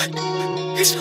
It's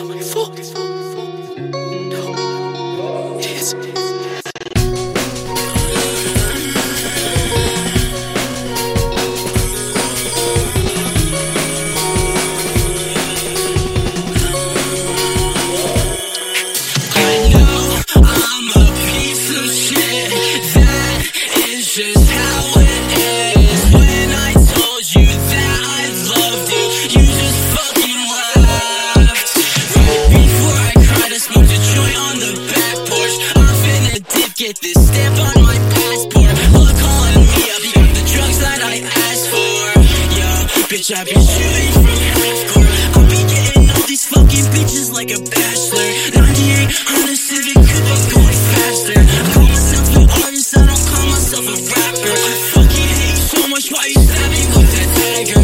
bitch, I be shooting from hardcore. I be getting all these fucking bitches like a bachelor. 98 Honda Civic Coupe, I'm going faster. I call myself an artist, I don't call myself a rapper. I fucking hate you so much, why you stab me with that dagger?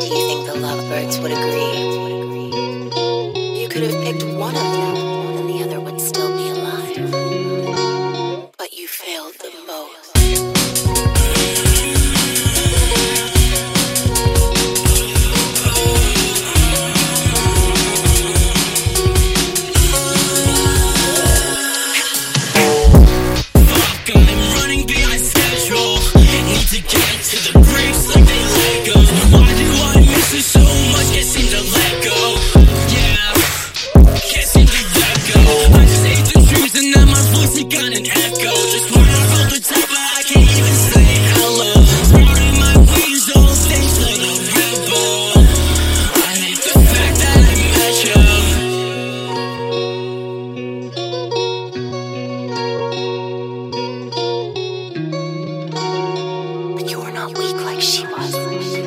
Do you think the lovebirds would agree? You could have picked one of them. weak like she was.